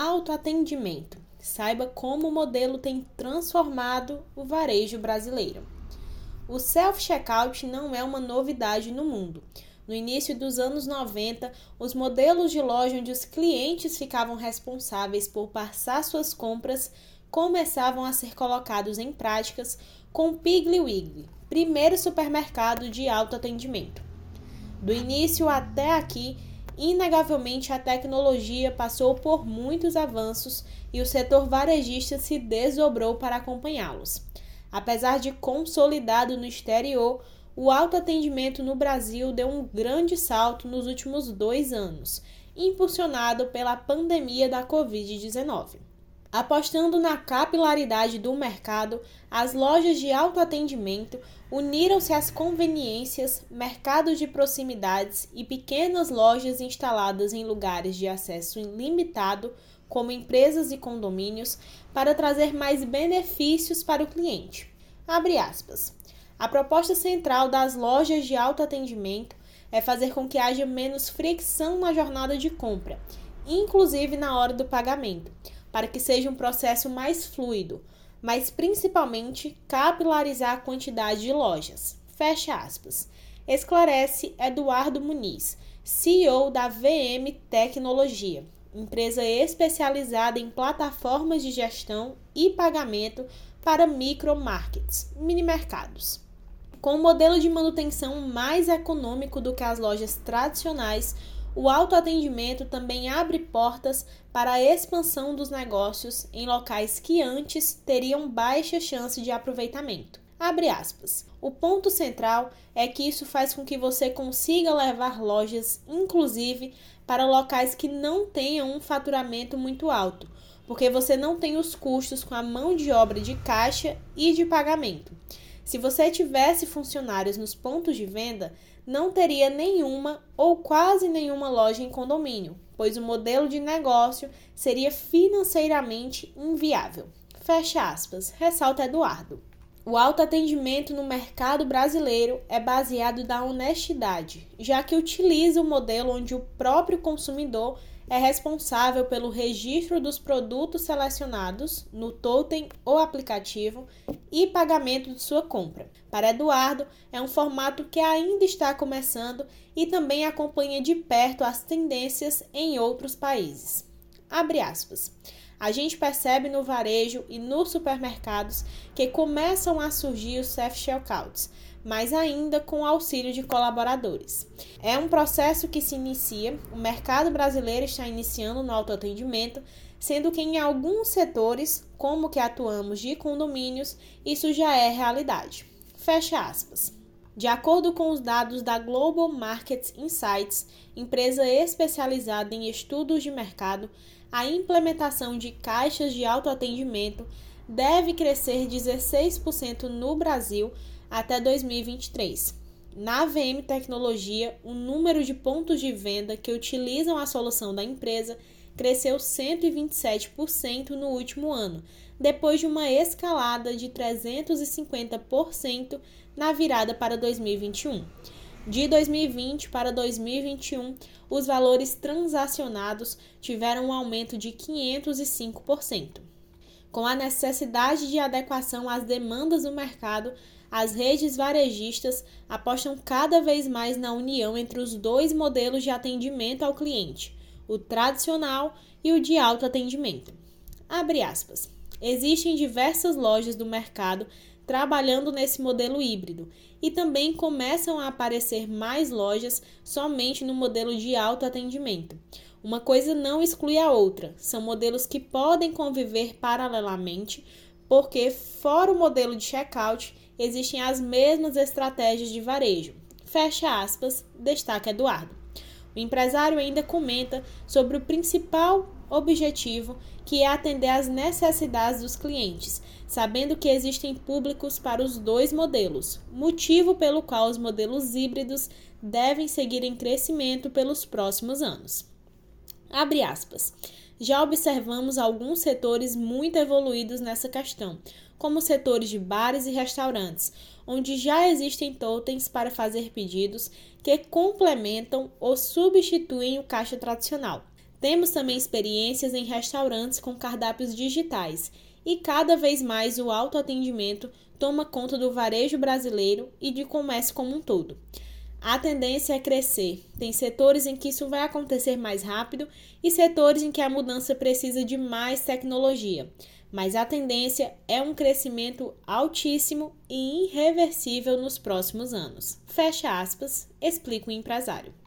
autoatendimento. Saiba como o modelo tem transformado o varejo brasileiro. O self-checkout não é uma novidade no mundo. No início dos anos 90, os modelos de loja onde os clientes ficavam responsáveis por passar suas compras começavam a ser colocados em práticas com o Piggly Wiggly, primeiro supermercado de autoatendimento. Do início até aqui, inegavelmente a tecnologia passou por muitos avanços e o setor varejista se desdobrou para acompanhá-los. Apesar de consolidado no exterior, o autoatendimento no Brasil deu um grande salto nos últimos dois anos, impulsionado pela pandemia da Covid-19. Apostando na capilaridade do mercado, as lojas de autoatendimento uniram-se às conveniências, mercados de proximidades e pequenas lojas instaladas em lugares de acesso ilimitado, como empresas e condomínios, para trazer mais benefícios para o cliente. A proposta central das lojas de autoatendimento é fazer com que haja menos fricção na jornada de compra, inclusive na hora do pagamento para que seja um processo mais fluido, mas principalmente capilarizar a quantidade de lojas. Fecha aspas. Esclarece Eduardo Muniz, CEO da VM Tecnologia, empresa especializada em plataformas de gestão e pagamento para micromarkets, mini mercados. Com um modelo de manutenção mais econômico do que as lojas tradicionais, o autoatendimento também abre portas para a expansão dos negócios em locais que antes teriam baixa chance de aproveitamento. O ponto central é que isso faz com que você consiga levar lojas, inclusive, para locais que não tenham um faturamento muito alto, porque você não tem os custos com a mão de obra de caixa e de pagamento. Se você tivesse funcionários nos pontos de venda, não teria nenhuma ou quase nenhuma loja em condomínio, pois o modelo de negócio seria financeiramente inviável. Fecha aspas, ressalta Eduardo. O autoatendimento no mercado brasileiro é baseado na honestidade, já que utiliza o modelo onde o próprio consumidor é responsável pelo registro dos produtos selecionados no totem ou aplicativo e pagamento de sua compra. Para Eduardo, é um formato que ainda está começando e também acompanha de perto as tendências em outros países. Abre aspas. A gente percebe no varejo e nos supermercados que começam a surgir os self-checkouts mas ainda com auxílio de colaboradores. É um processo que se inicia, o mercado brasileiro está iniciando no autoatendimento, sendo que em alguns setores, como que atuamos de condomínios, isso já é realidade. Fecha aspas. De acordo com os dados da Global Market Insights, empresa especializada em estudos de mercado, a implementação de caixas de autoatendimento deve crescer 16% no Brasil até 2023. Na VM Tecnologia, o número de pontos de venda que utilizam a solução da empresa cresceu 127% no último ano, depois de uma escalada de 350% na virada para 2021. De 2020 para 2021, os valores transacionados tiveram um aumento de 505%. Com a necessidade de adequação às demandas do mercado, as redes varejistas apostam cada vez mais na união entre os dois modelos de atendimento ao cliente, o tradicional e o de autoatendimento. Abre aspas. Existem diversas lojas do mercado trabalhando nesse modelo híbrido e também começam a aparecer mais lojas somente no modelo de autoatendimento. Uma coisa não exclui a outra, são modelos que podem conviver paralelamente, porque, fora o modelo de checkout, existem as mesmas estratégias de varejo. Fecha aspas, destaca Eduardo. O empresário ainda comenta sobre o principal objetivo, que é atender às necessidades dos clientes, sabendo que existem públicos para os dois modelos, motivo pelo qual os modelos híbridos devem seguir em crescimento pelos próximos anos. Abre aspas. Já observamos alguns setores muito evoluídos nessa questão, como setores de bares e restaurantes, onde já existem totens para fazer pedidos que complementam ou substituem o caixa tradicional. Temos também experiências em restaurantes com cardápios digitais e cada vez mais o autoatendimento toma conta do varejo brasileiro e de comércio como um todo. A tendência é crescer. Tem setores em que isso vai acontecer mais rápido e setores em que a mudança precisa de mais tecnologia. Mas a tendência é um crescimento altíssimo e irreversível nos próximos anos. Fecha aspas, explica o empresário.